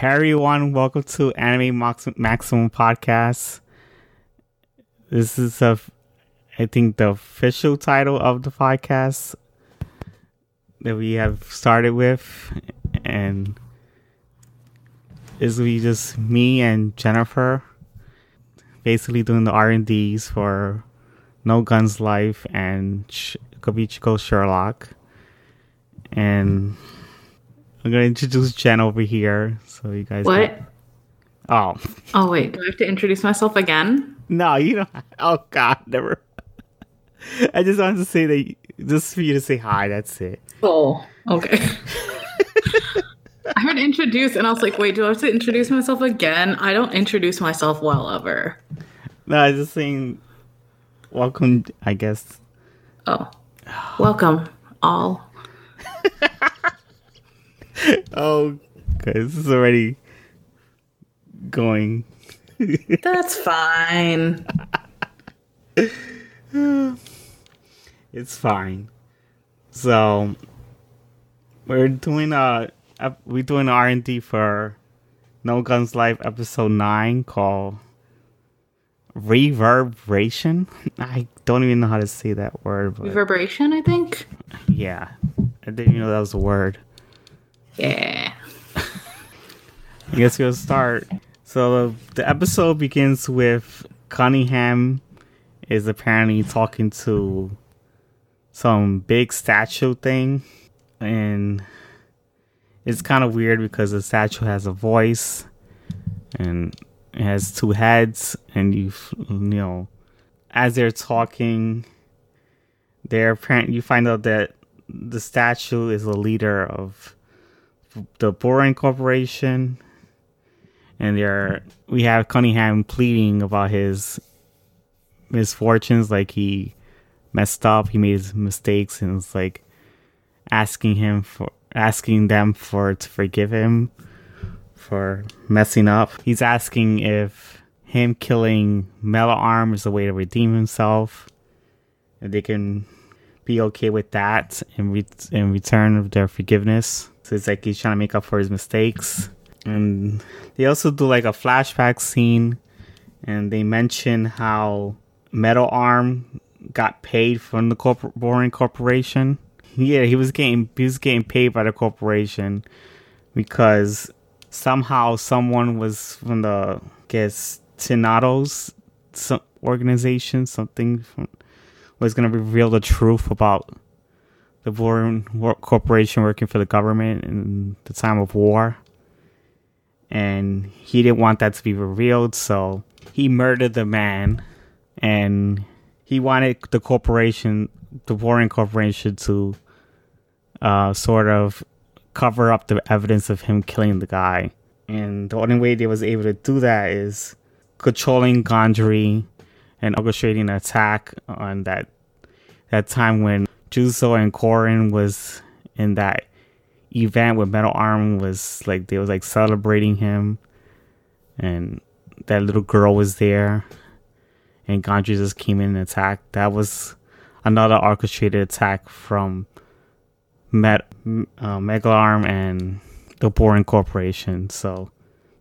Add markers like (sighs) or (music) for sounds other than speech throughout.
Hey everyone, welcome to Anime Max- Maximum Podcast. This is a, I think the official title of the podcast that we have started with, and will be just me and Jennifer, basically doing the R and D's for No Guns Life and Sh- Sherlock, and I'm gonna introduce Jen over here, so you guys. What? can- Oh Oh wait, do I have to introduce myself again? no, you don't. Oh God, never. (laughs) I just wanted to say that, just for you to say hi. That's it. Oh, okay. (laughs) I heard introduce, and I was like, wait, do I have to introduce myself again? I don't introduce myself well ever. No, I was just saying. Welcome, I guess. Oh, welcome all. (laughs) Oh, okay, this is already going. That's fine. (laughs) It's fine. So we're doing a we're doing R and D for No Guns Life episode nine called Reverberation. (laughs) I don't even know how to say that word, but Reverberation, I think. yeah, I didn't even know that was a word. Yeah. I guess we'll start. So the, episode begins with Cunningham is apparently talking to some big statue thing, and it's kind of weird because the statue has a voice and it has two heads, and you you know as they're talking, they're apparent you find out that the statue is a leader of the Boring Corporation, and they're we have Cunningham pleading about his misfortunes, like he messed up, he made his mistakes, and it's like asking him for asking them for to forgive him for messing up. He's asking if him killing Metal Arm is a way to redeem himself, and they can be okay with that in re- in return of their forgiveness. So it's like he's trying to make up for his mistakes. And they also do like a flashback scene, and they mention how Metal Arm got paid from the corp- Boring Corporation. (laughs) Yeah, he was getting he was getting paid by the corporation because somehow someone was from the I guess Tinados some organization something from, was going to reveal the truth about the Boring Corporation working for the government in the time of war. And he didn't want that to be revealed, so he murdered the man. And he wanted the corporation, the Boring Corporation, to uh, sort of cover up the evidence of him killing the guy. And the only way they was able to do that is controlling Gondry and orchestrating an attack on that that time when Juzo and Korin was in that event with Metal Arm was like they was like celebrating him and that little girl was there and Gondry just came in and attacked. That was another orchestrated attack from Met uh, and the Boring Corporation. So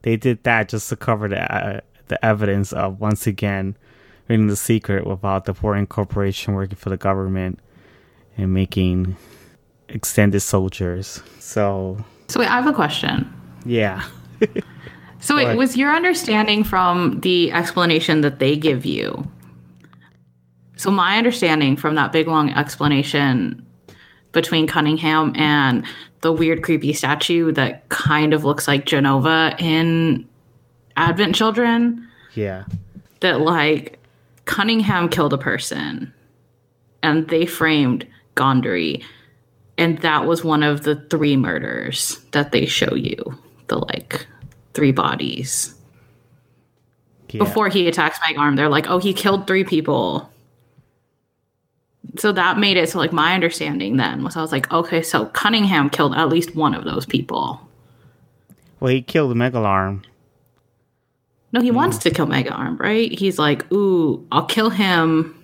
they did that just to cover the uh, the evidence of once again reading the secret about the Boring Corporation working for the government and making extended soldiers. So So wait, I have a question. yeah, (laughs) So it was your understanding from the explanation that they give you. So my understanding from that big long explanation between Cunningham and the weird creepy statue that kind of looks like Jenova in Advent Children yeah, that like Cunningham killed a person and they framed Gondry and that was one of the three murders that they show you the like three bodies yeah. before he attacks Meg Arm. They're like, oh, he killed three people. So that made it so like my understanding then was I was like, okay, so Cunningham killed at least one of those people. Well, he killed Megalarm. No, he mm. wants to kill Mega Arm, right? He's like, ooh, I'll kill him.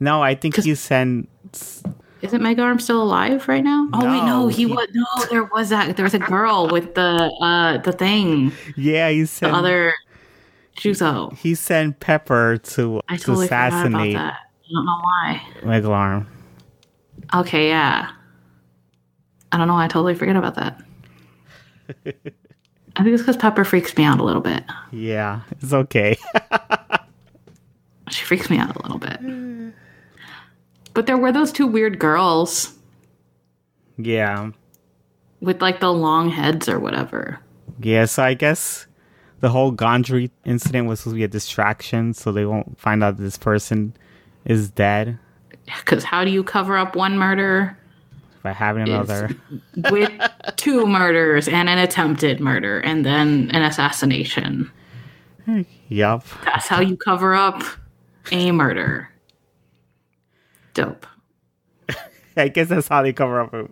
No, I think he sends Isn't Meg Arm still alive right now? Oh wait, No, no, he, he- was. No, there was that. There was a girl with the uh the thing, Yeah, he the sent other Juzo. he sent Pepper to, I to totally forgot about assassinate that. I don't know why. Megalarm. Okay, yeah. I don't know why I totally forget about that. (laughs) I think it's because Pepper freaks me out a little bit. Yeah, it's okay. (laughs) She freaks me out a little bit. (laughs) But there were those two weird girls yeah. with like the long heads or whatever. Yeah, so I guess the whole Gondry incident was supposed to be a distraction so they won't find out this person is dead Because how do you cover up one murder by having another. with (laughs) two murders and an attempted murder and then an assassination? Yup. That's how you cover up a murder. Dope. (laughs) I guess that's how they cover up a,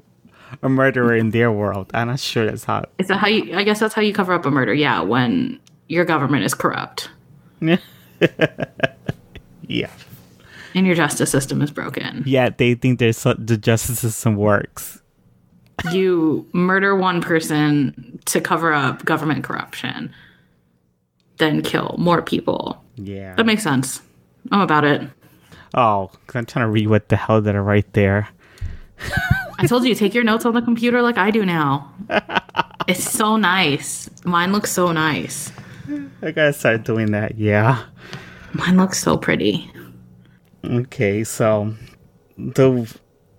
a murderer in their world. I'm not sure that's how. Is that how you? I guess that's how you cover up a murder. Yeah, when your government is corrupt (laughs) Yeah. and your justice system is broken. Yeah, they think there's so, the justice system works. (laughs) You murder one person to cover up government corruption, then kill more people. Yeah. That makes sense. I'm about it. Oh, because I'm trying to read what the hell did I write there. I told you, take your notes on the computer like I do now. (laughs) It's so nice. Mine looks so nice. I gotta start doing that. Yeah. Mine looks so pretty. Okay, so the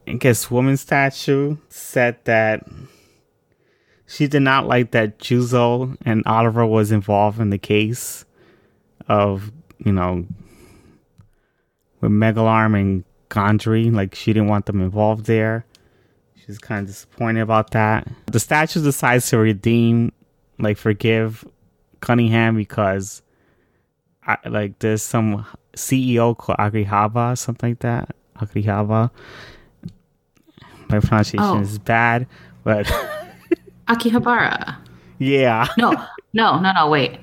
I guess woman statue said that she did not like that Juzo and Oliver was involved in the case of you know with Megalarm and Gondry. Like she didn't want them involved there. She's kind of disappointed about that. The statue decides to redeem, like forgive Cunningham because I, like there's some CEO called Agrihaba, something like that. Agrihaba. My pronunciation Oh. is bad, but (laughs) Akihabara. yeah, (laughs) No, no, no, no, wait.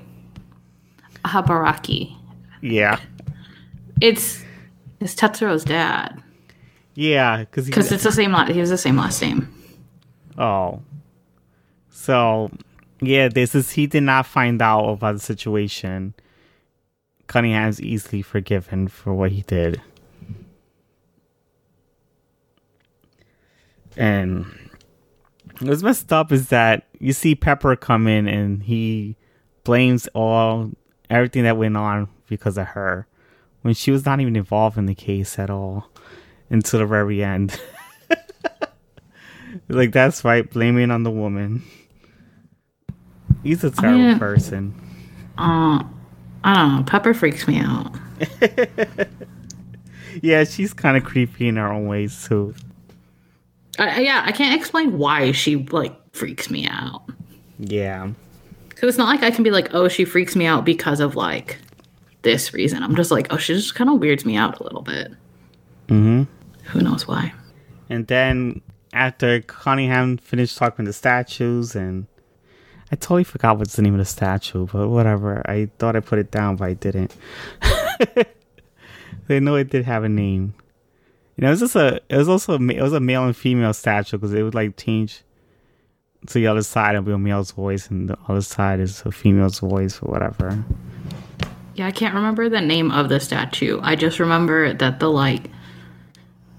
Habaraki. yeah, It's it's Tetsuro's dad. yeah, because Because it's the same last he has the same last name. oh, so yeah, this is he did not find out about the situation. Cunningham's easily forgiven for what he did, and what's messed up is that you see Pepper come in and he blames all everything that went on because of her when she was not even involved in the case at all until the very end. (laughs) like that's right, blaming on the woman. He's a terrible mean- person. Uh I don't know. Pepper freaks me out. (laughs) Yeah, she's kind of creepy in her own ways too. I, yeah, I can't explain why she like freaks me out. Yeah. Because it's not like I can be like, oh, she freaks me out because of like this reason. I'm just like, oh, she just kind of weirds me out a little bit. Mm-hmm. Who knows why? And then after Cunningham finished talking to the statues, and I totally forgot what's the name of the statue, but whatever. I thought I put it down, but I didn't. (laughs) they know it did have a name. You know, it was just a. It was also a, it was a male and female statue because it would like change to the other side and be a male's voice, and the other side is a female's voice or whatever. Yeah, I can't remember the name of the statue. I just remember that the like.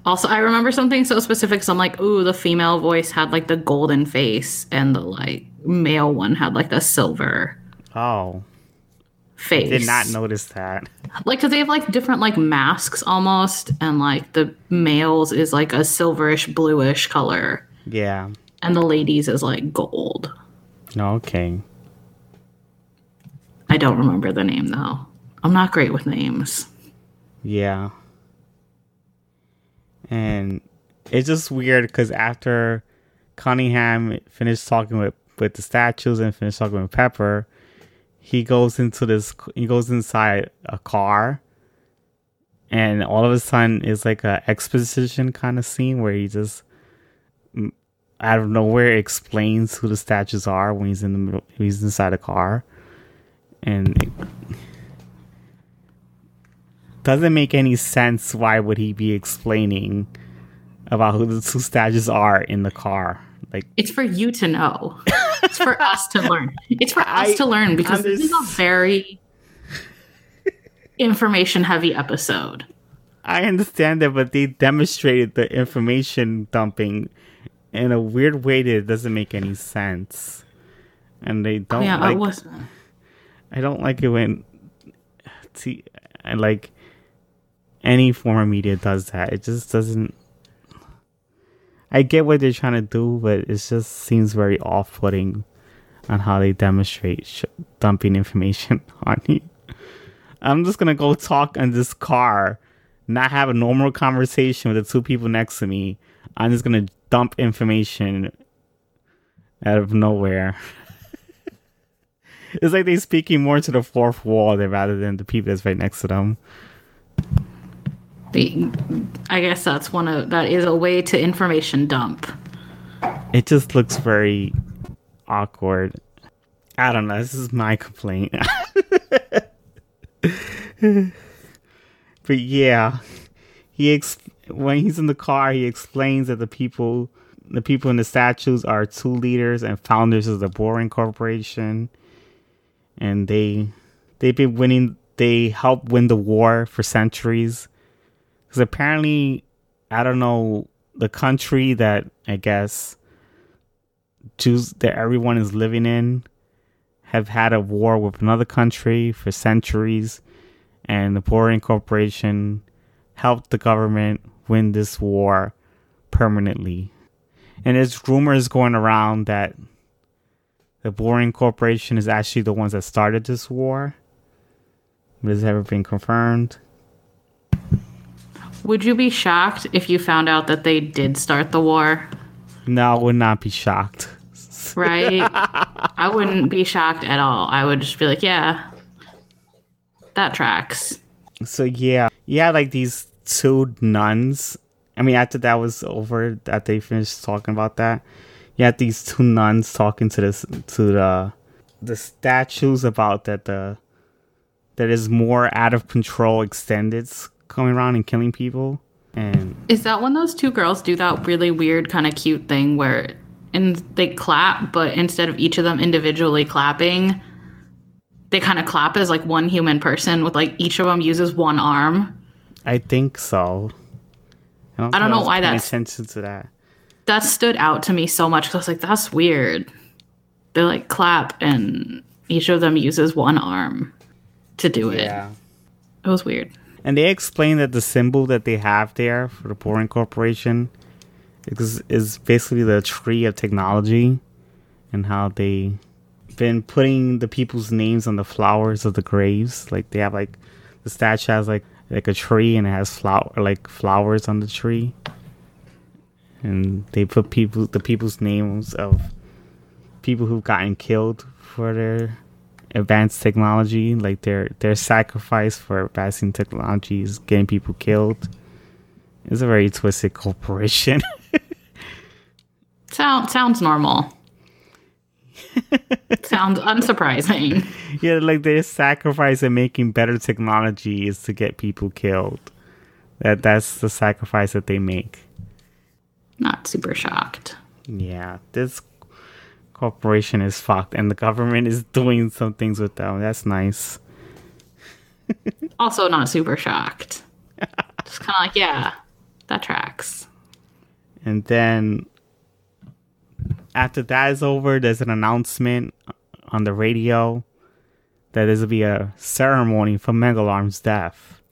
Also, I remember something so specific. So I'm like, ooh, the female voice had like the golden face, and the like male one had like the silver Oh, face. did not notice that. Like, cause they have like different like masks almost, and like the males is like a silverish bluish color, Yeah. and the ladies is like gold. Okay. I don't remember the name though. I'm not great with names. Yeah. And it's just weird because after Cunningham finished talking with, with the statues and finished talking with Pepper, he goes into this, he goes inside a car. And all of a sudden, it's like a exposition kind of scene where he just out of nowhere explains who the statues are when he's in the middle, he's inside a car, and it doesn't make any sense. Why would he be explaining about who the two statues are in the car. Like It's for you to know. it's for us to (laughs) learn. It's for I us to learn because this is a very information heavy episode. I understand that, but they demonstrated the information dumping in a weird way that doesn't make any sense. And they don't oh, yeah, like I don't like it when see I like any form of media does that. It just doesn't I get what they're trying to do, but it just seems very off-putting on how they demonstrate sh- dumping information (laughs) on you. I'm just gonna go talk in this car, not have a normal conversation with the two people next to me. I'm just gonna dump information out of nowhere. (laughs) it's like they're speaking more to the fourth wall than rather than the people that's right next to them. the I guess that's one of that is a way to information dump. It just looks very awkward. I don't know. This is my complaint. (laughs) but yeah, he ex- when he's in the car, he explains that the people, the people in the statues are two leaders and founders of the Boring Corporation, and they they've been winning. They helped win the war for centuries. Because apparently, I don't know the country that I guess Jews that everyone is living in have had a war with another country for centuries, and the Boring Corporation helped the government win this war permanently. And there's rumors going around that the Boring Corporation is actually the ones that started this war. But has ever been confirmed? Would you be shocked if you found out that they did start the war? No, I would not be shocked. Right? (laughs) I wouldn't be shocked at all. I would just be like, yeah, that tracks. So yeah, yeah, like these two nuns. I mean, after that was over, that they finished talking about that, you had these two nuns talking to this to the the statues about that the that is more out of control extendeds coming around and killing people. And Is that when those two girls do that really weird kind of cute thing where and they clap, but instead of each of them individually clapping, they kind of clap as like one human person with like each of them uses one arm. I think so. I don't think know why that's- attention to that. That stood out to me so much because I was like, that's weird. They like clap and each of them uses one arm to do it. Yeah. It was weird. And they explain that the symbol that they have there for the Boring Corporation is, is basically the tree of technology and how they've been putting the people's names on the flowers of the graves. Like they have like the statue has like like a tree and it has flower like flowers on the tree. And they put people the people's names of people who've gotten killed for their advanced technology, like their their sacrifice for advancing technology is getting people killed. It's a very twisted corporation. (laughs) Sound sounds normal. (laughs) sounds unsurprising. yeah, like their sacrifice in making better technology is to get people killed. That that's the sacrifice that they make. Not super shocked. Yeah, this corporation is fucked, and the government is (laughs) doing some things with them. That's nice. (laughs) Also, not super shocked. (laughs) Just kind of like, yeah, that tracks. And then after that is over, there's an announcement on the radio that there's gonna be a ceremony for Megalarm's death.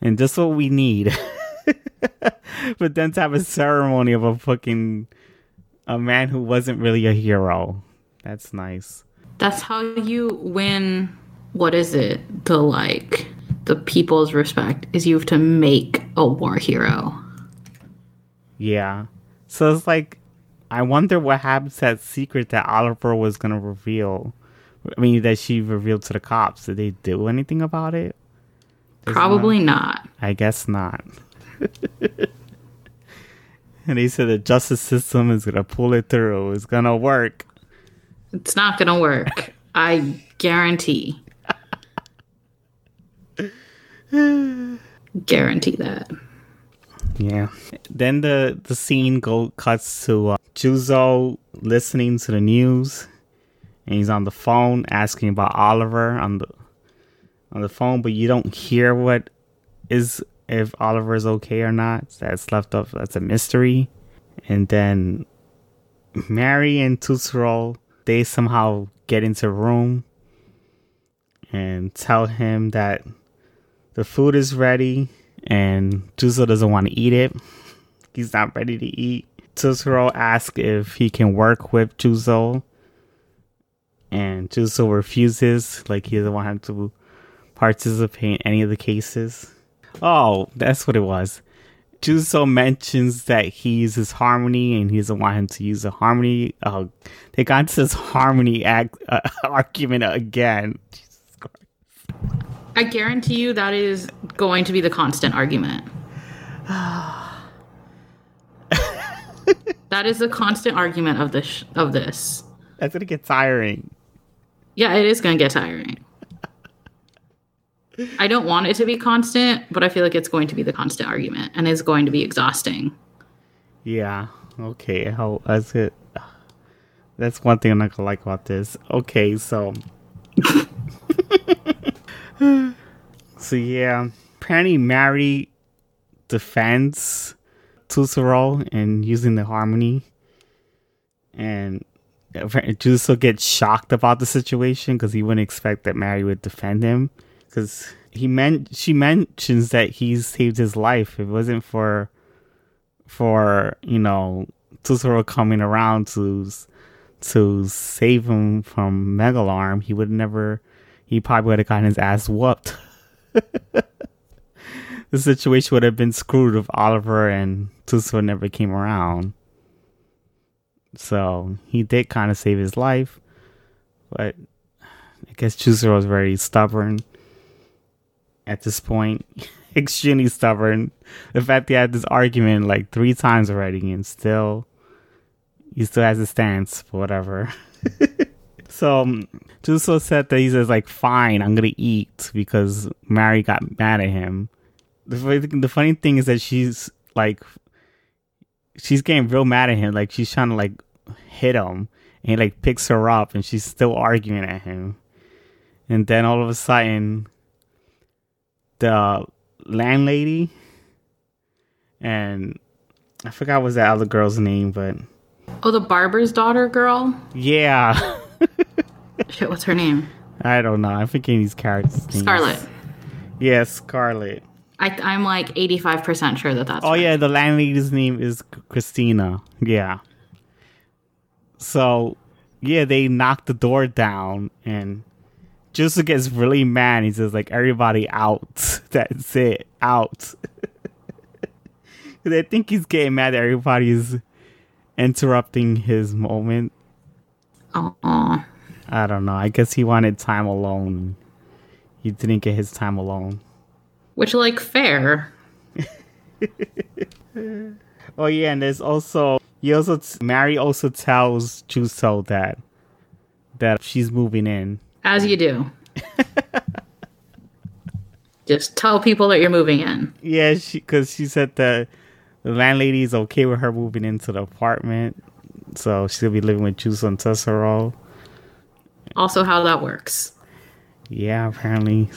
And this is what we need. (laughs) but then to have a ceremony of a fucking a man who wasn't really a hero. That's nice. That's how you win. What is it? The like the people's respect is you have to make a war hero. Yeah. So it's like, I wonder what happens to that secret that Oliver was gonna reveal. I mean, that she revealed to the cops. Did they do anything about it? There's Probably not. I guess not. (laughs) and he said the justice system is gonna pull it through. It's gonna work. It's not gonna work. I guarantee. guarantee that. Yeah. Then the the scene go cuts to uh, Juzo listening to the news, and he's on the phone asking about Oliver on the on the phone, but you don't hear what is if Oliver is okay or not. That's left up. That's a mystery. And then Mary and Tetsuro they somehow get into room and tell him that the food is ready and Juzo doesn't want to eat it. (laughs) He's not ready to eat. Tetsuro asks if he can work with Juzo. And Juzo refuses, like he doesn't want him to participate in any of the cases. Oh, that's what it was. Juzo mentions that he uses harmony and he doesn't want him to use a harmony. Oh, they got into this harmony ag- uh, (laughs) argument again. I guarantee you that is going to be the constant argument. (sighs) that is the constant argument of this of this. That's gonna get tiring. Yeah, it is going to get tiring. I don't want it to be constant, but I feel like it's going to be the constant argument and it's going to be exhausting. Yeah. Okay. How that's it. That's one thing I'm not gonna like about this. Okay, so (laughs) so yeah, apparently Mary defends Tetsuro and using the harmony, and Juzo gets shocked about the situation because he wouldn't expect that Mary would defend him because he meant she mentions that he saved his life. If it wasn't for for you know Tetsuro coming around to to save him from Megalarm, he would never. He probably would have gotten his ass whooped. (laughs) the situation would have been screwed if Oliver and Tetsuro never came around. So he did kind of save his life, but I guess Tetsuro was very stubborn at this point. (laughs) Extremely stubborn. The fact he had this argument like three times already and still he still has a stance for whatever. (laughs) so um, Juzo said that he says like, "Fine, I'm gonna eat," because Mary got mad at him. The, the funny thing is that she's like, she's getting real mad at him. Like she's trying to like hit him, and he like picks her up, and she's still arguing at him. And then all of a sudden, the landlady and I forgot what that other girl's name, but Oh, the barber's daughter girl? yeah. (laughs) Shit, what's her name? I don't know. I'm forgetting these characters. names. Scarlet. Yeah, Scarlet. I, I'm like 85% sure that that's Oh right. yeah, the landlady's name is Christina. Yeah. So, yeah, they knock the door down, and Juzo gets really mad. He says like, "Everybody out. (laughs) That's it. Out." (laughs) 'Cause I think he's getting mad that everybody's interrupting his moment. Oh, aw. I don't know. I guess he wanted time alone. He didn't get his time alone. Which, like, fair. (laughs) Oh yeah, and there's also he also t- Mary also tells Juzo that that she's moving in. As you do. Just tell people that you're moving in. Yeah, she because she said that the landlady is okay with her moving into the apartment, so she'll be living with Juzo and Tetsuro. Also, how that works. Yeah, apparently.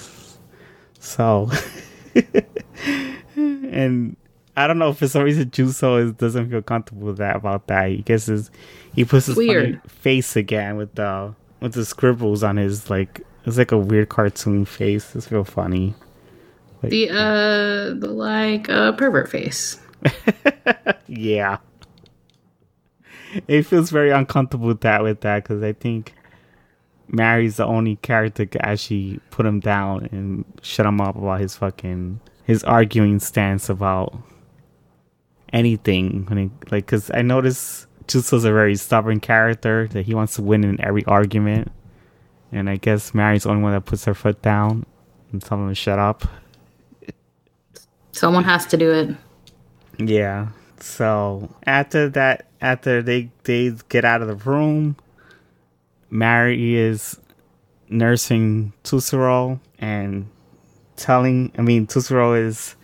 So, (laughs) and I don't know if for some reason Juzo is, doesn't feel comfortable with that about that. He guesses he puts his funny Weird. face again with the with the scribbles on his like it's like a weird cartoon face. It's real funny. Like, The, uh, the, like, uh, pervert face. (laughs) Yeah, it feels very uncomfortable with that with that because I think Mary's the only character to actually put him down and shut him up about his fucking his arguing stance about anything. When he, like, because I notice Juzo's a very stubborn character that he wants to win in every argument, and I guess Mary's the only one that puts her foot down and tells him to shut up. Someone has to do it. Yeah. So after that, after they they get out of the room, Mary is nursing Tetsuro and telling. I mean, Tetsuro is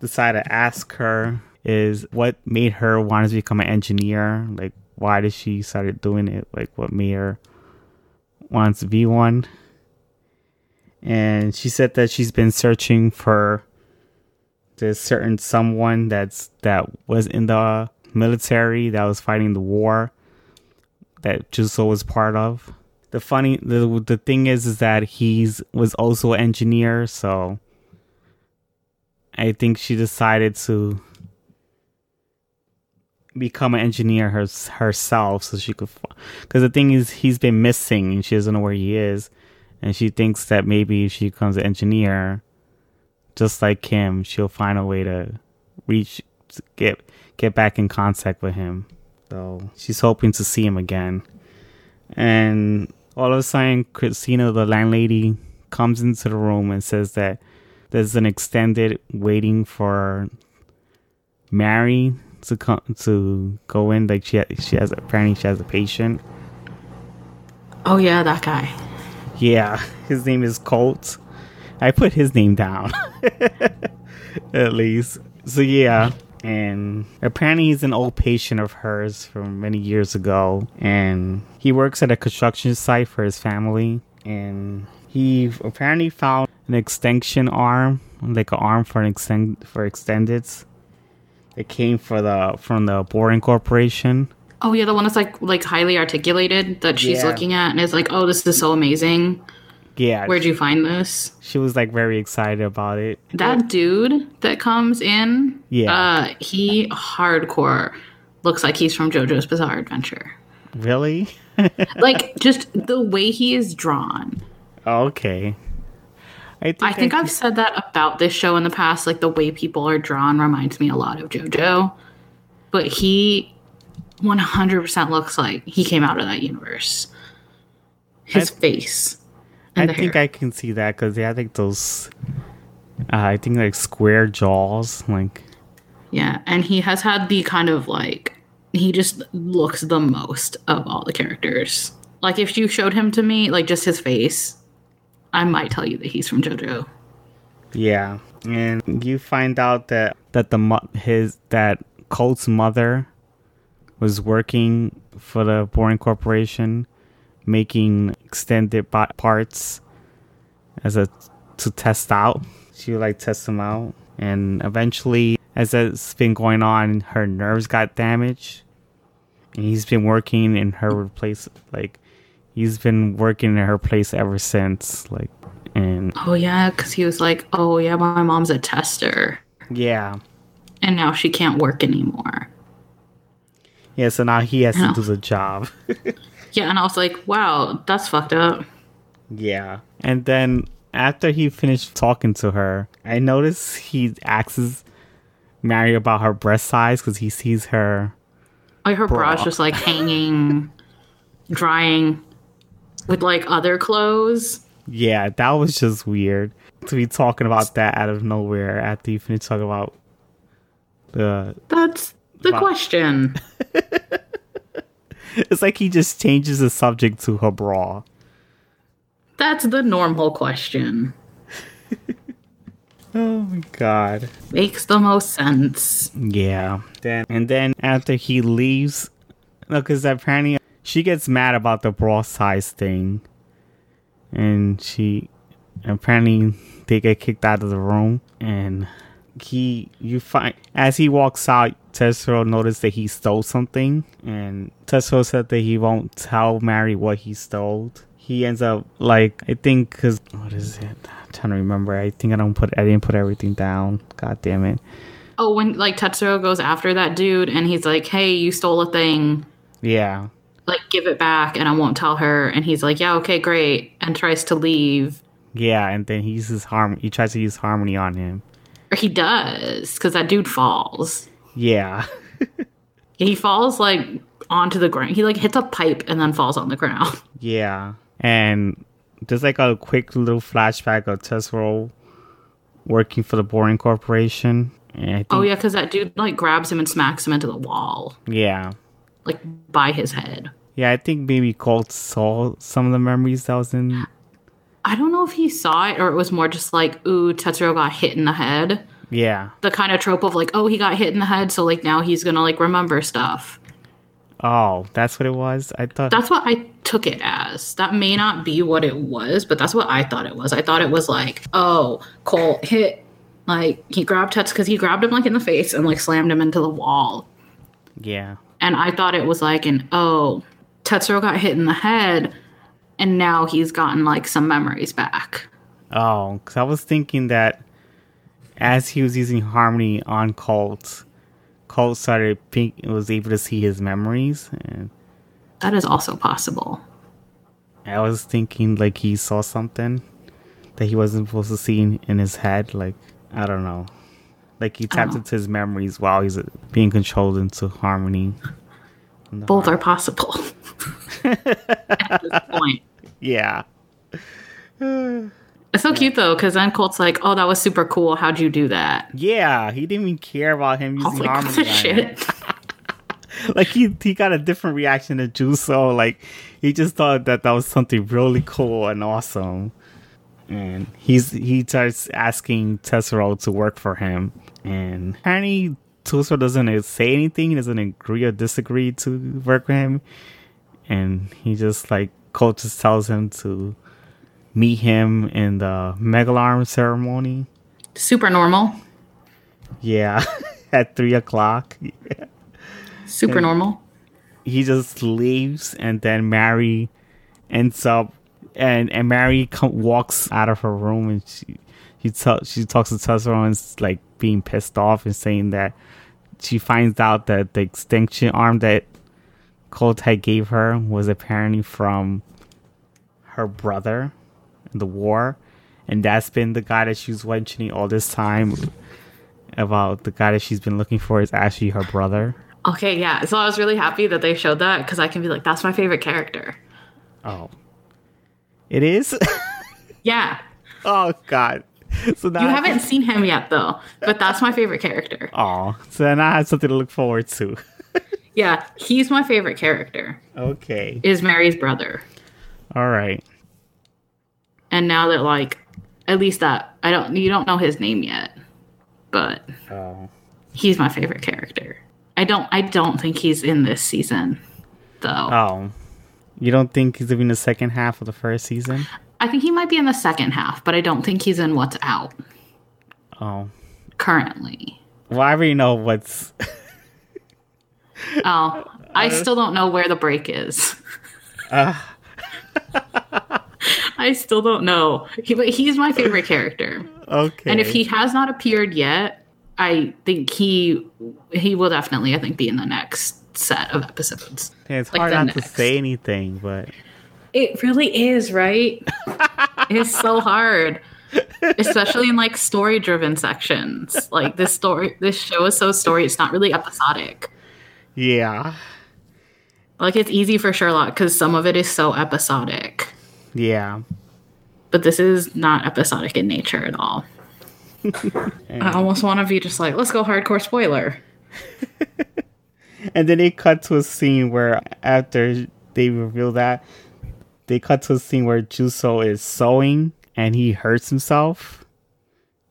decided to ask her is what made her want to become an engineer. Like, why did she started doing it? Like, what made her want to be one? And she said that she's been searching for this certain someone that's that was in the military that was fighting the war that Juzo was part of. The funny the the thing is is that he's was also an engineer, so I think she decided to become an engineer her, herself so she could because the thing is he's been missing and she doesn't know where he is. And she thinks that maybe if she becomes an engineer just like him she'll find a way to reach get get back in contact with him. So she's hoping to see him again. And all of a sudden christina the landlady comes into the room and says that there's an extended waiting for mary to come to go in. Like she ha- she has apparently she has a patient. Oh yeah, that guy. Yeah, his name is Colt. I put his name down (laughs) at least. So yeah, and apparently he's an old patient of hers from many years ago, and he works at a construction site for his family, and he apparently found an extension arm, like an arm for an extend for extendeds it came for the from the Boring Corporation. Oh yeah, the one that's like like highly articulated that she's yeah. looking at and is like, "Oh, this is so amazing." Yeah. Where'd you find this? She was like very excited about it. That dude that comes in, yeah, uh, he hardcore looks like he's from JoJo's Bizarre Adventure. Really? (laughs) like just the way he is drawn. Okay. I think, I think I have said that about this show in the past. Like the way people are drawn reminds me a lot of JoJo, but he 100% looks like he came out of that universe. His I, face. I think hair. I can see that because they have like those, uh, I think like square jaws, like. Yeah, and he has had the kind of like he just looks the most of all the characters. Like if you showed him to me, like just his face, I might tell you that he's from JoJo. Yeah, and you find out that that the his that Colt's mother was working for the Boring Corporation, making extended parts as a to test out. She would like test them out, and eventually, as it's been going on, her nerves got damaged, and he's been working in her place like he's been working in her place ever since. Like, and oh yeah, because he was like, oh yeah, my mom's a tester. Yeah. And now she can't work anymore. Yeah, so now he has to do the job. (laughs) yeah, and I was like, wow, that's fucked up. Yeah. And then after he finished talking to her, I noticed he asks Mary about her breast size because he sees her. Like her bra. bra's just like hanging, (laughs) drying with like other clothes. Yeah, that was just weird to be talking about that out of nowhere after you finish talking about the. That's the about, question. (laughs) it's like he just changes the subject to her bra. That's the normal question. (laughs) oh my god. Makes the most sense. Yeah. Then and then after he leaves, no, because apparently she gets mad about the bra size thing, and she apparently they get kicked out of the room, and he you find as he walks out, Tetsuro noticed that he stole something, and Tetsuro said that he won't tell Mary what he stole. He ends up like I think because what is it? I'm trying to remember. I think I don't put I didn't put everything down. God damn it. Oh, when like Tetsuro goes after that dude and he's like, "Hey, you stole a thing." Yeah like give it back and I won't tell her and he's like, "Yeah, okay, great." and tries to leave. Yeah, and then he uses harm he tries to use harmony on him. Or he does cuz that dude falls. Yeah. (laughs) he falls like onto the ground. He like hits a pipe and then falls on the ground. (laughs) Yeah. And there's like a quick little flashback of Tetsuro working for the Boring Corporation. Oh, think, oh yeah, because that dude like grabs him and smacks him into the wall. Yeah, like by his head. Yeah, I think maybe Colt saw some of the memories that was in. I don't know if he saw it or it was more just like, ooh, Tetsuro got hit in the head. Yeah. The kind of trope of like, oh, he got hit in the head, so like now he's gonna like remember stuff. Oh, that's what it was. I thought. That's what I took it as. That may not be what it was, but that's what I thought it was. I thought it was like, oh, Colt hit, like he grabbed Tets because he grabbed him like in the face and like slammed him into the wall. yeah. And I thought it was like an oh, Tetsuro got hit in the head, and now he's gotten like some memories back. Oh, because I was thinking that as he was using Harmony on Colt, Colt started pink was able to see his memories, and That is also possible. I was thinking like he saw something that he wasn't supposed to see in, in his head. Like I don't know, like he tapped Oh. into his memories while he's uh, being controlled into Harmony. Both are possible. (laughs) At this point. Yeah. It's so cute though, because then Colt's like, "Oh, that was super cool. How'd you do that?" Yeah, he didn't even care about him using like, Harmony. the on him. shit?" (laughs) (laughs) like he he got a different reaction to Juzo. Like he just thought that that was something really cool and awesome. And he's he starts asking Tetsuro to work for him, and apparently Tetsuro doesn't say anything. He doesn't agree or disagree to work with him, and he just like Colt just tells him to meet him in the Megalarm ceremony. Super normal. Yeah, (laughs) at three o'clock. Super normal. he just leaves and then Mary ends up and and Mary walks out of her room and she she, t- she talks to Tetsuro and is like being pissed off and saying that she finds out that the extinction arm that Colt had gave her was apparently from her brother in the war and that's been the guy that she was mentioning all this time about the guy that she's been looking for is actually her brother. Okay, yeah. So I was really happy that they showed that because I can be like, "That's my favorite character." Oh. It is? (laughs) Yeah. oh god. So now You haven't seen him yet though, but that's my favorite character. (laughs) Oh, so then I have something to look forward to. (laughs) Yeah, he's my favorite character. okay. Is Mary's brother. All right. And now that like at least that I don't you don't know his name yet. But Oh. he's my favorite character. I don't I don't think he's in this season though. Oh. You don't think he's in the second half of the first season? I think he might be in the second half, but I don't think he's in what's out Oh. currently. Well, I already know what's. (laughs) Oh, I uh. still don't know where the break is. Uh. (laughs) I still don't know. He, but he's my favorite character. Okay. And if he has not appeared yet, I think he he will definitely I think be in the next set of episodes. Yeah, it's like hard the not to say anything, but It really is, right? (laughs) it's so hard. Especially in like story driven sections. Like this story this show is so story it's not really episodic. yeah, Like it's easy for Sherlock cuz some of it is so episodic. yeah. But this is not episodic in nature at all. (laughs) I almost want to be just like, let's go hardcore spoiler. (laughs) And then they cut to a scene where after they reveal that, they cut to a scene where Juzo is sewing and he hurts himself.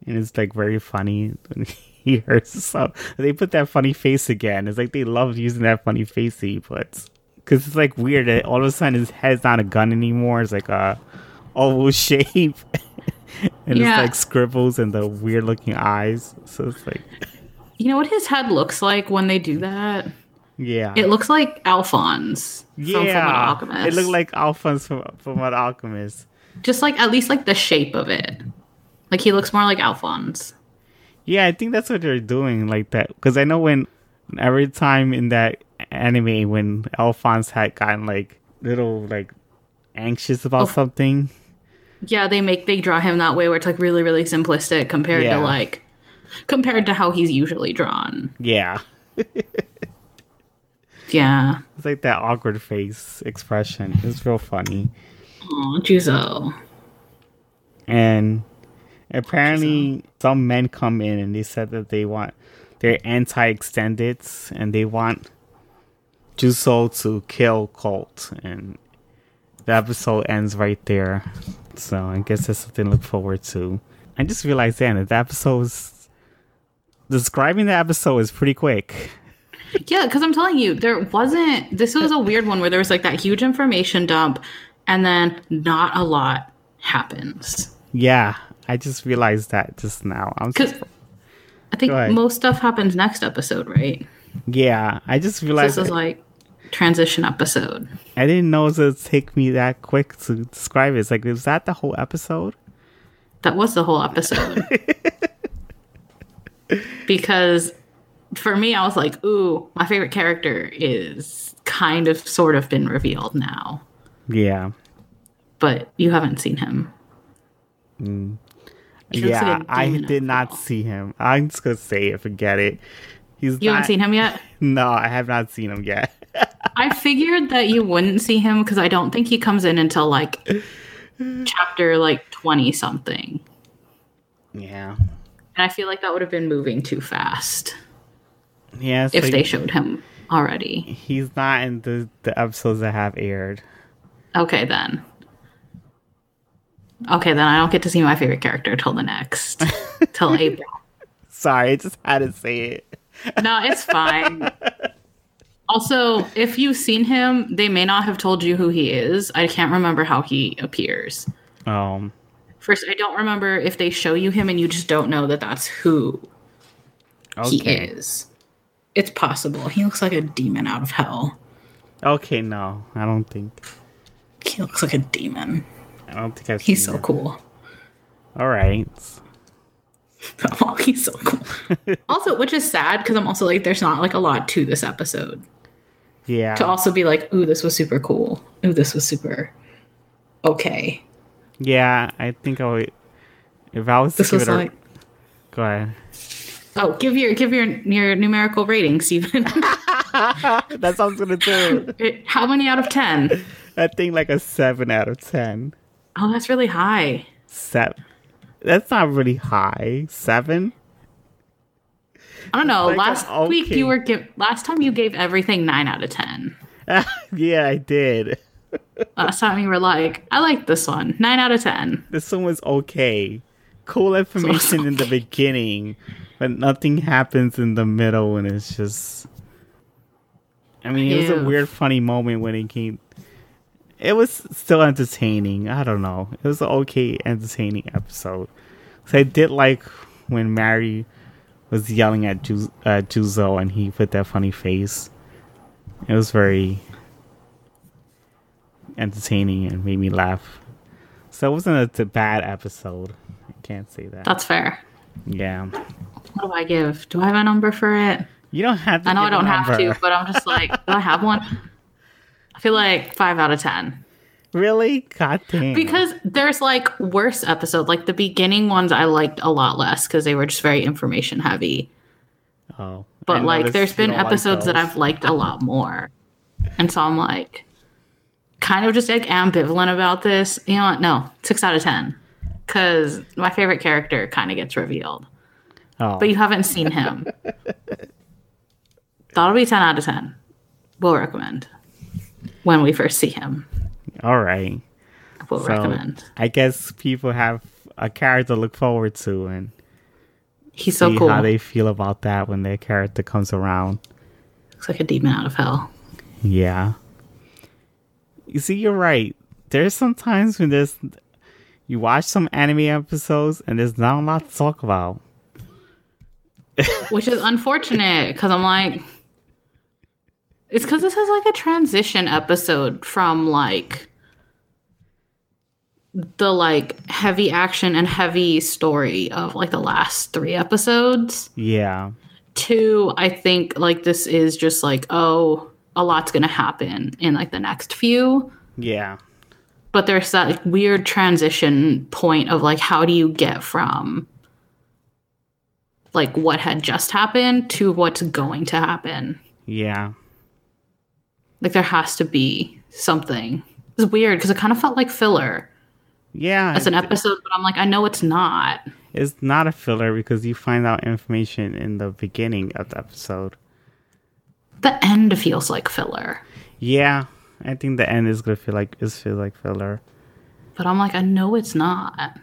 And it's like very funny when (laughs) he hurts himself. They put that funny face again. It's like they love using that funny face he puts. Because it's like weird that all of a sudden his head's not a gun anymore. It's like a oval (laughs) shape. (laughs) and Yeah. it's like scribbles and the weird looking eyes. So it's like, You know what his head looks like when they do that? yeah. It looks like Alphonse from Fullmetal Yeah, Alchemist. it looked like Alphonse from an Alchemist. just like at least like the shape of it. Like he looks more like Alphonse. Yeah, I think that's what they're doing like that. Because I know when every time in that anime when Alphonse had gotten like little like anxious about Oh. something. Yeah, they make they draw him that way where it's like really really simplistic compared Yeah. to like compared to how he's usually drawn. Yeah, (laughs) Yeah. it's like that awkward face expression. It's real funny. Oh, Juzo. And apparently, some men come in and they said that they want they're anti-extendeds and they want Juzo to kill Colt. And the episode ends right there. So I guess that's something to look forward to. I just realized then that the episode was describing the episode is pretty quick. Yeah, because I'm telling you, there wasn't. This was a weird one where there was like that huge information dump, and then not a lot happens. Yeah, I just realized that just now. I'm Because I think most stuff happens next episode, right? yeah, I just realized This is like transition episode. I didn't know it would take me that quick to describe it. It's like, is that the whole episode? That was the whole episode. (laughs) because for me, I was like, ooh, my favorite character is kind of sort of been revealed now. Yeah. But you haven't seen him. Mm. Looks Yeah, like I did not see him. I'm just gonna say it, forget it. He's You not, haven't seen him yet? (laughs) No, I have not seen him yet. (laughs) I figured that you wouldn't see him because I don't think he comes in until like (laughs) chapter like 20 something. yeah. And I feel like that would have been moving too fast Yeah, if they showed him already. he's not in the, the episodes that have aired. Okay, then. Okay, then I don't get to see my favorite character till the next, (laughs) till April. Sorry, I just had to say it. No, it's fine. Also, if you've seen him, they may not have told you who he is. I can't remember how he appears. Um First, I don't remember if they show you him and you just don't know that that's who he is. It's possible. He looks like a demon out of hell. Okay, no. I don't think He looks like a demon. I don't think I've He's so cool. Alright. (laughs) Oh, he's so cool. (laughs) also, which is sad because I'm also like, there's not like a lot to this episode. Yeah. To also be like, ooh, this was super cool. Ooh, this was super okay. Yeah, I think I would if I was to This give was it a like, go ahead. oh, give your give your your numerical rating, Steven. That's what I was gonna do. How many out of ten? I think like a seven out of ten. Oh, that's really high. Seven. That's not really high. Seven. I don't know. Like, last okay. week you were give last time you gave everything nine out of ten. (laughs) yeah, I did. Last time we were like, I like this one. Nine out of ten. This one was okay. Cool information in the beginning, but nothing happens in the middle, and it's just. I mean, it was a weird, funny moment when it came. It was still entertaining. I don't know. It was an okay, entertaining episode. So I did like when Mary was yelling at Ju- uh, Juzo and he put that funny face. It was very entertaining and made me laugh. So it wasn't a, a bad episode. I can't say that. That's fair. yeah. What do I give? Do I have a number for it? You don't have to. I know I don't have to, but I'm just like, do I have one? I feel like five out of ten. Really? God damn. Because there's like worse episodes. Like the beginning ones I liked a lot less because they were just very information heavy. oh, But like there's been don't like episodes that. I've liked a lot more. And so I'm like kind of just like ambivalent about this. You know what? No, six out of ten. Cause my favorite character kind of gets revealed. Oh, But you haven't seen him. (laughs) That'll be ten out of ten. We'll recommend. When we first see him. all right. We'll So recommend. I guess people have a character to look forward to and He's so see cool. how they feel about that when their character comes around. Looks like a demon out of hell. Yeah. You see, you're right. There's sometimes when there's you watch some anime episodes and there's not a lot to talk about. which is unfortunate because I'm like, it's because this is like a transition episode from like the like heavy action and heavy story of like the last three episodes Yeah. to I think like this is just like oh a lot's gonna happen in like the next few Yeah. but there's that like, weird transition point of like how do you get from like what had just happened to what's going to happen Yeah. like there has to be something it's weird because it kind of felt like filler Yeah. as an episode but i'm like i know it's not It's not a filler because you find out information in the beginning of the episode. The end feels like filler Yeah, I think the end is gonna feel like is feel like filler. but i'm like i know it's not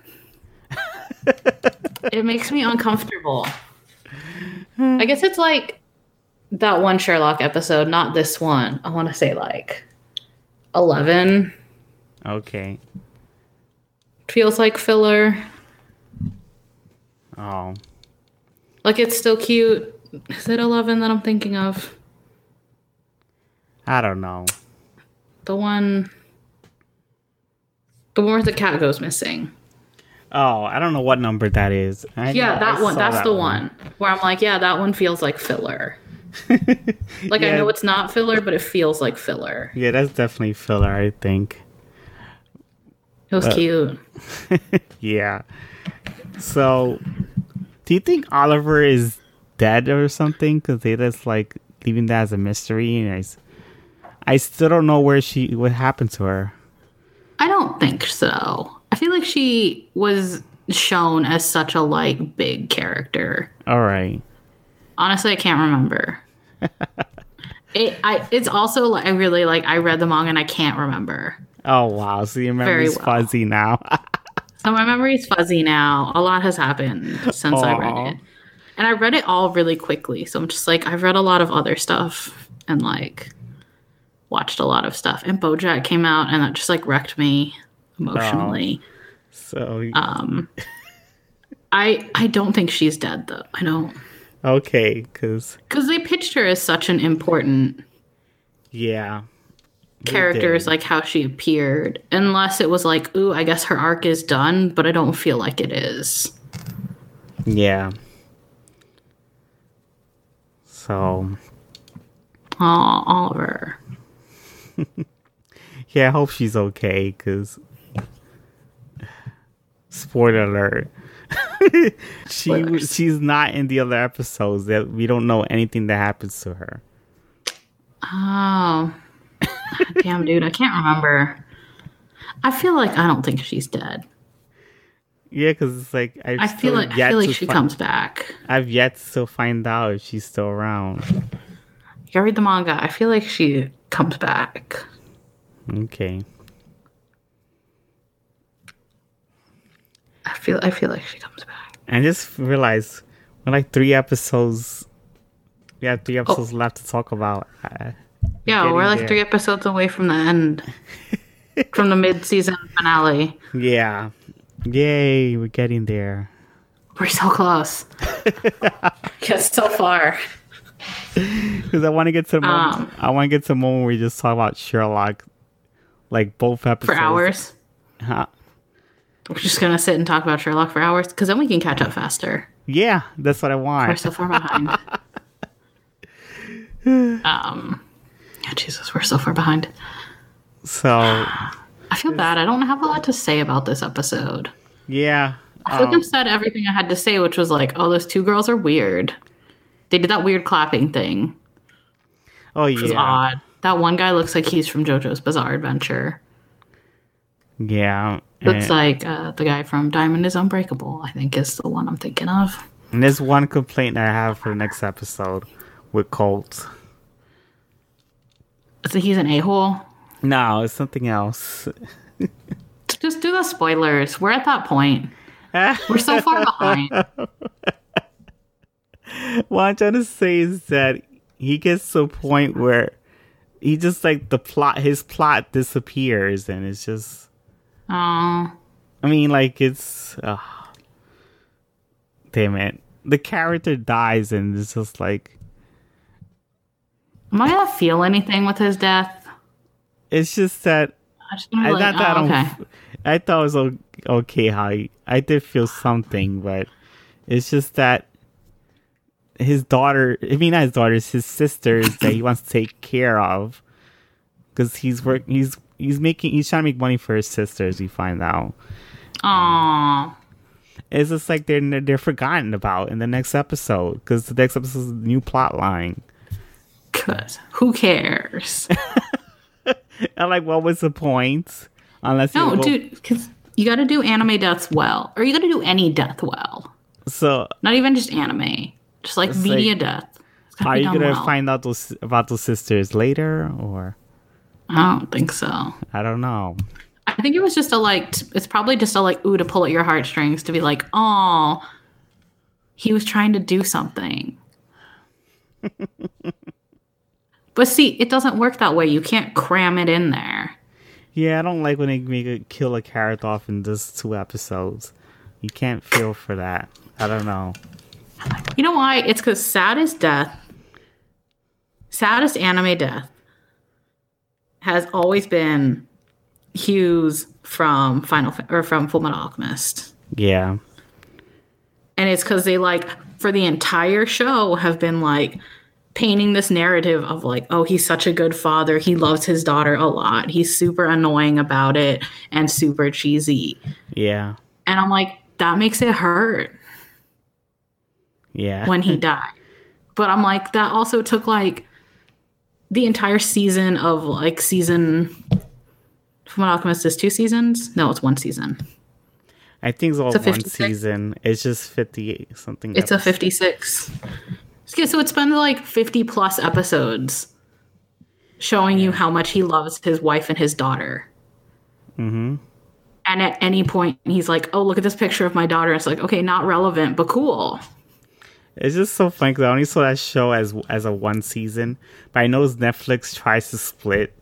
it makes me uncomfortable I guess it's like that one Sherlock episode, not this one. I want to say like 11 Okay. feels like filler. Oh. Like it's still cute. Is it 11 that I'm thinking of? I don't know. The one the one where the cat goes missing. Oh, I don't know what number that is. I Yeah, know- that I one. That's that the one. where I'm like, yeah, that one feels like filler. (laughs) Like I know it's not filler, but it feels like filler. Yeah, that's definitely filler, I think. It was Uh, (laughs) cute. Yeah. So, do you think Oliver is dead or something? Because they just like leaving that as a mystery, and I, I still don't know where she, what happened to her. I don't think so. I feel like she was shown as such a like big character. All right. Honestly, I can't remember. (laughs) it I it's also like I really like I read the manga and I can't remember. Oh wow! So your memory's well. fuzzy now. (laughs) So my memory's fuzzy now. A lot has happened since I read it. And I read it all really quickly. So I'm just like I've read a lot of other stuff and like watched a lot of stuff. And Bojack came out and that just like wrecked me emotionally. so Um I I don't think she's dead though. I don't okay, because because they pitched her as such an important yeah, they character, did. is like how she appeared. Unless it was like, ooh, I guess her arc is done, but I don't feel like it is. yeah. So Aw, Oliver. (laughs) yeah, I hope she's okay. Because spoiler alert. (laughs) she Spoilers. she's not in the other episodes that we don't know anything that happens to her. Oh. Damn, dude, I can't remember. I feel like I don't think she's dead. Yeah, because it's like I've I feel like I feel like she fi- comes back. I've yet to find out if she's still around. You gotta read the manga. I feel like she comes back. Okay. I feel I feel like she comes back. I just realized we're like three episodes. We have three episodes left to talk about. Uh, Yeah, we're like there. three episodes away from the end. (laughs) from the mid season finale. yeah. Yay, we're getting there. We're so close. (laughs) yes, so far. (laughs) Because I want to get some. Um, I want to get some moment where we just talk about Sherlock, like both episodes For hours. Huh? We're just gonna sit and talk about Sherlock for hours because then we can catch up faster. Yeah, that's what I want. We're so far behind. (laughs) um, yeah, Jesus, we're so far behind. So (sighs) I feel bad. I don't have a lot to say about this episode. yeah, I feel like um, I've said everything I had to say, which was like, oh, those two girls are weird. They did that weird clapping thing. oh yeah, odd. That one guy looks like he's from JoJo's Bizarre Adventure. yeah. Looks like uh, the guy from Diamond is Unbreakable, I think is the one I'm thinking of. and there's one complaint I have for the next episode with Colt. So he's an a hole. No, it's something else. (laughs) Just do the spoilers. We're at that point. We're so far behind. (laughs) what I'm trying to say is that he gets to a point where he just like the plot, his plot disappears, and it's just. Oh, I mean, like it's. Uh, damn it! The character dies, and it's just like am I gonna feel anything with his death? it's just that I'm just I like, thought that oh, I okay. I thought it was okay how he, I did feel something, but it's just that his daughter. I mean, not his daughters, his sisters that he wants to take care of, because he's work. He's he's making. He's trying to make money for his sisters. We find out. Aw. It's just like they're they're forgotten about in the next episode because the next episode is a new plot line. Cause who cares? (laughs) I'm like, what was the point? Unless you No, go- dude, because you got to do anime deaths well, or you got to do any death well. So Not even just anime, just like It's media like- death. Are you gonna well. find out those about those sisters later, or I don't think so. I don't know. I think it was just a like. t- It's probably just a like ooh to pull at your heartstrings to be like, oh, he was trying to do something. (laughs) but see, it doesn't work that way. You can't cram it in there. Yeah, I don't like when they make a kill a character off in just two episodes. You can't feel for that. I don't know. You know why? It's because saddest death, saddest anime death, has always been Hughes from Final or from Full Metal Alchemist, Yeah. and it's because they like for the entire show have been like painting this narrative of like, oh, he's such a good father. He loves his daughter a lot. He's super annoying about it and super cheesy. Yeah. And I'm like, that makes it hurt. Yeah. when he (laughs) died. But I'm like, that also took like the entire season of like season. From Alchemist is two seasons? No, it's one season. I think it's all It's one season. It's just 50 something. It's a 56. Yeah, so it's been like 50 plus episodes showing you how much he loves his wife and his daughter. Mm-hmm. And at any point, he's like, oh, look at this picture of my daughter. It's like, okay, not relevant, but cool. It's just so funny because I only saw that show as as a one season, but I know Netflix tries to split.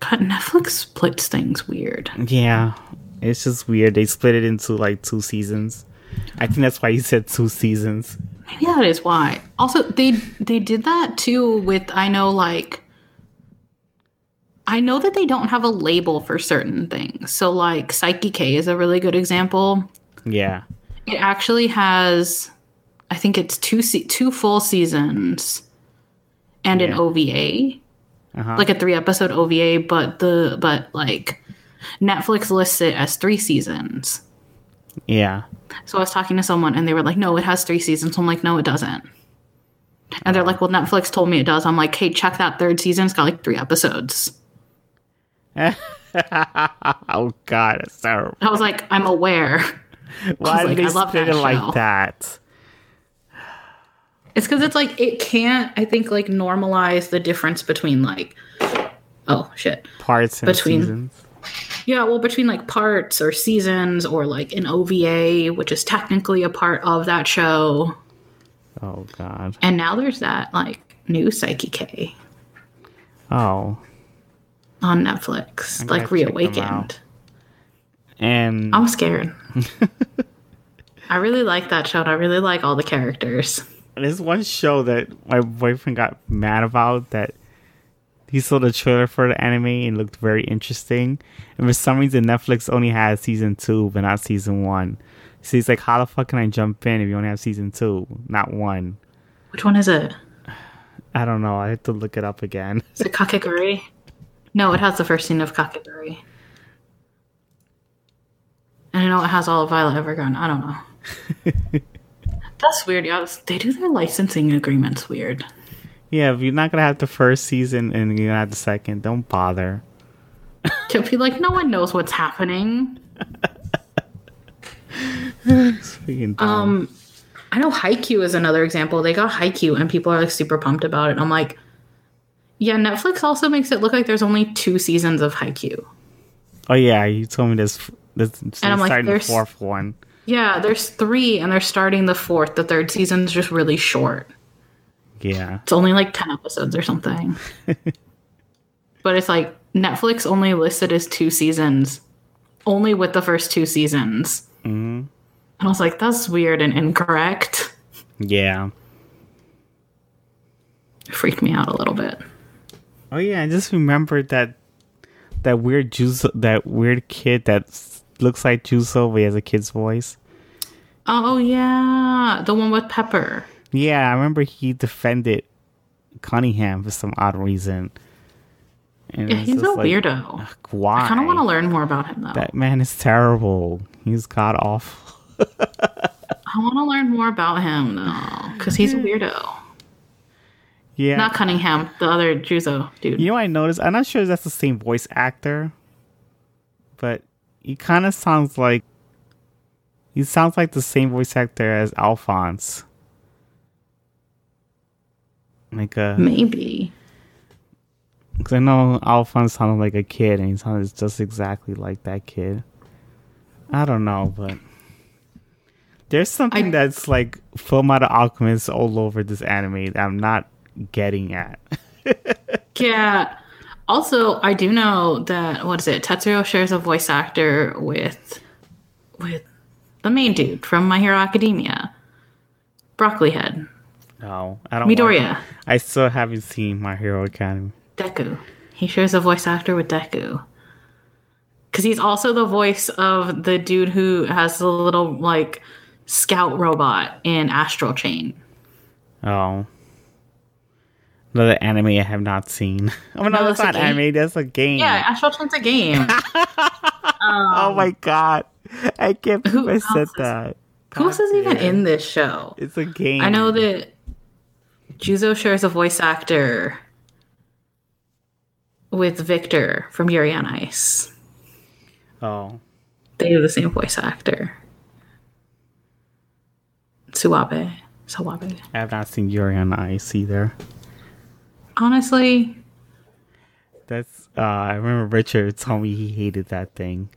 But Netflix splits things weird. Yeah, it's just weird. They split it into like two seasons. I think that's why you said two seasons. Maybe that is why. Also, they they did that too with I know like I know that they don't have a label for certain things. So like Saiki K is a really good example. Yeah, It actually has I think it's two se- two full seasons and an OVA. uh-huh. Like a 3 episode OVA, but the but like Netflix lists it as 3 seasons. yeah, So I was talking to someone and they were like, no, it has three seasons. I'm like, no, it doesn't. And they're like, well, Netflix told me it does. I'm like, hey, check that third season. It's got like three episodes. (laughs) oh god, that's terrible. I was like, I'm aware. Why (laughs) like, did I they love split that it like that? It's because it's like, it can't, I think, like normalize the difference between like, oh shit. Parts and Between- seasons. Yeah, well, between like parts or seasons or like an OVA, which is technically a part of that show. Oh god. And now there's that like new Saiki K Oh, on Netflix, like gotta check them reawakened. and I'm scared. (laughs) I really like that show. and I really like all the characters. There's one show that my boyfriend got mad about that he saw the trailer for the anime and looked very interesting. And for some reason, Netflix only has season two, but not season one. So he's like, How the fuck can I jump in if you only have season two, not one? Which one is it? (sighs) I don't know. I have to look it up again. Is it Kakegurui? No, it has the first scene of Kakegurui. And I know it has all of Violet Evergarden. I don't know. (laughs) That's weird. Yeah, they do their licensing agreements weird. yeah, if you're not gonna have the first season and you're gonna have the second, don't bother. To be like, no one knows what's happening. Freaking dumb. Um, I know Haikyuu is another example. They got Haikyuu and people are like super pumped about it. I'm like, yeah, Netflix also makes it look like there's only two seasons of Haikyuu. oh yeah, you told me this. This I'm like, starting the fourth one. Yeah, there's three and they're starting the fourth. The third season's just really short. Yeah, It's only like 10 episodes or something. (laughs) but it's like Netflix only listed as two seasons, only with the first two seasons. hmm And I was like, that's weird and incorrect. yeah. It freaked me out a little bit. Oh yeah, I just remembered that that weird Juzo, that weird kid that s- looks like Juzo, but he has a kid's voice. Oh, oh, yeah. The one with Pepper. Yeah, I remember he defended Cunningham for some odd reason. And Yeah, he's a like, weirdo. Why? I kind of want to learn more about him, though. That man is terrible. He's god awful. (laughs) I want to learn more about him, though, because he's a weirdo. Yeah. Not Cunningham, the other Juzo dude. you know, what I noticed. I'm not sure if that's the same voice actor, but he kind of sounds like he sounds like the same voice actor as Alphonse. Like a Maybe. because I know Alphonse sounded like a kid, and he sounded just exactly like that kid. I don't know, but There's something I- that's like Full Metal Alchemist all over this anime that I'm not getting at. (laughs) Yeah. Also, I do know that what is it? Tetsuro shares a voice actor with with the main dude from My Hero Academia, Broccoli Head, No, I don't. Midoriya, I still haven't seen My Hero Academy. Deku. He shares a voice actor with Deku. Because he's also the voice of the dude who has the little like scout robot in Astral Chain. Oh. Another anime I have not seen. (laughs) Oh no, No, that's not anime. That's a game. Yeah, Astral Chain's a game. (laughs) oh my um, god, I can't believe Who I said is- that. Who else is even in this show? It's a game. I know that Juzo shares a voice actor with Victor from Yuri on Ice. Oh, They have the same voice actor. Suwabe. Suwabe. I have not seen Yuri on Ice either. Honestly, That's. Uh, I remember Richard told me he hated that thing.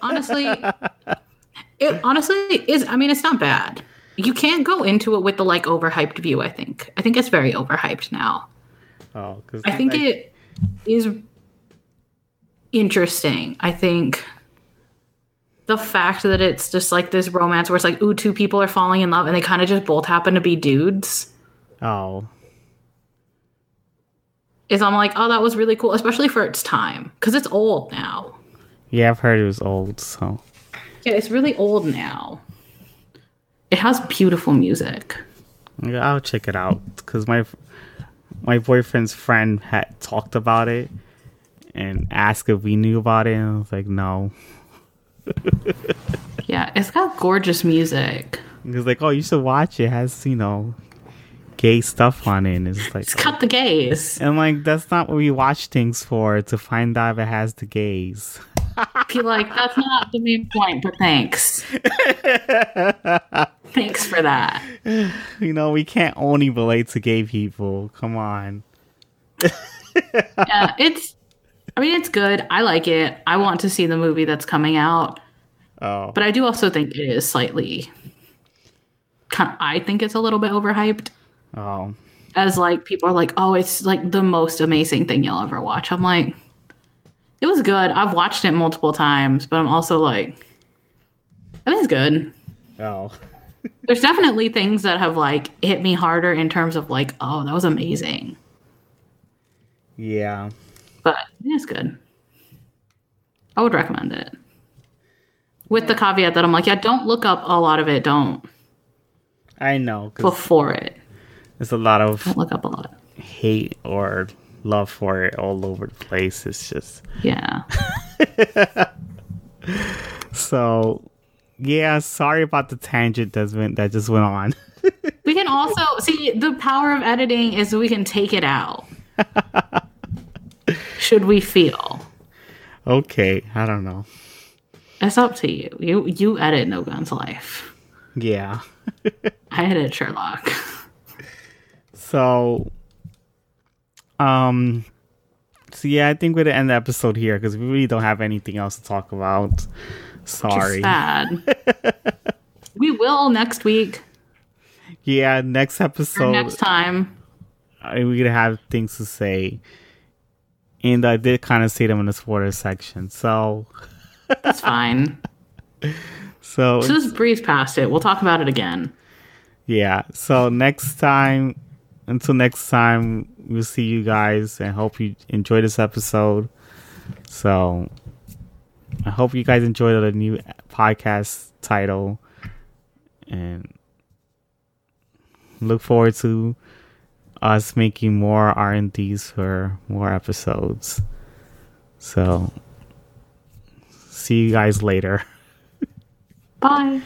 honestly, (laughs) it honestly is. I mean, it's not bad. You can't go into it with the like overhyped view. I think. I think it's very overhyped now. Oh, because I think it is interesting. I think the fact that it's just like this romance where it's like, ooh, two people are falling in love and they kind of just both happen to be dudes. Oh, Is I'm like, oh, that was really cool, especially for its time because it's old now. yeah, I've heard it was old. So Yeah, it's really old now. It has beautiful music. yeah, I'll check it out because my my boyfriend's friend had talked about it and asked if we knew about it, and I was like, no. (laughs) Yeah, it's got gorgeous music. He was like, "Oh, you should watch it. it has you know, gay stuff on it." And it's like, It's cut the gays. (laughs) and like, that's not what we watch things for to find out if it has the gays. (laughs) Be like, that's not the main point, but thanks. (laughs) thanks for that. you know, we can't only relate to gay people. Come on. Yeah, it's. I mean, it's good. I like it. I want to see the movie that's coming out, Oh, but I do also think it is slightly. Kind I think it's a little bit overhyped. Oh, As like people are like, oh, it's like the most amazing thing you'll ever watch. I'm like, it was good. I've watched it multiple times, but I'm also like, I think it's good. oh. There's definitely things that have like hit me harder in terms of like, oh, that was amazing. Yeah. But it's good. I would recommend it. With the caveat that I'm like, yeah, don't look up a lot of it. Don't I know before it. There's a lot of Don't look up a lot. hate or love for it all over the place. It's just Yeah. (laughs) so. Yeah, sorry about the tangent that's went that just went on. (laughs) We can also see the power of editing is we can take it out. (laughs) Should we feel? okay, I don't know. It's up to you. You you edit No Guns Life. Yeah. I edit Sherlock. So, um, so yeah, I think we're gonna end the episode here because we really don't have anything else to talk about. Sorry. Sad. (laughs) we will next week Yeah, next or episode next time. We're gonna have things to say, and I did kind of say them in the spoiler section. So, That's fine. (laughs) so So just breeze past it. We'll talk about it again. yeah. So next time, until next time, we'll see you guys, and hope you enjoy this episode. So, I hope you guys enjoyed the new podcast title, and look forward to us making more R and D's for more episodes. So, see you guys later. Bye.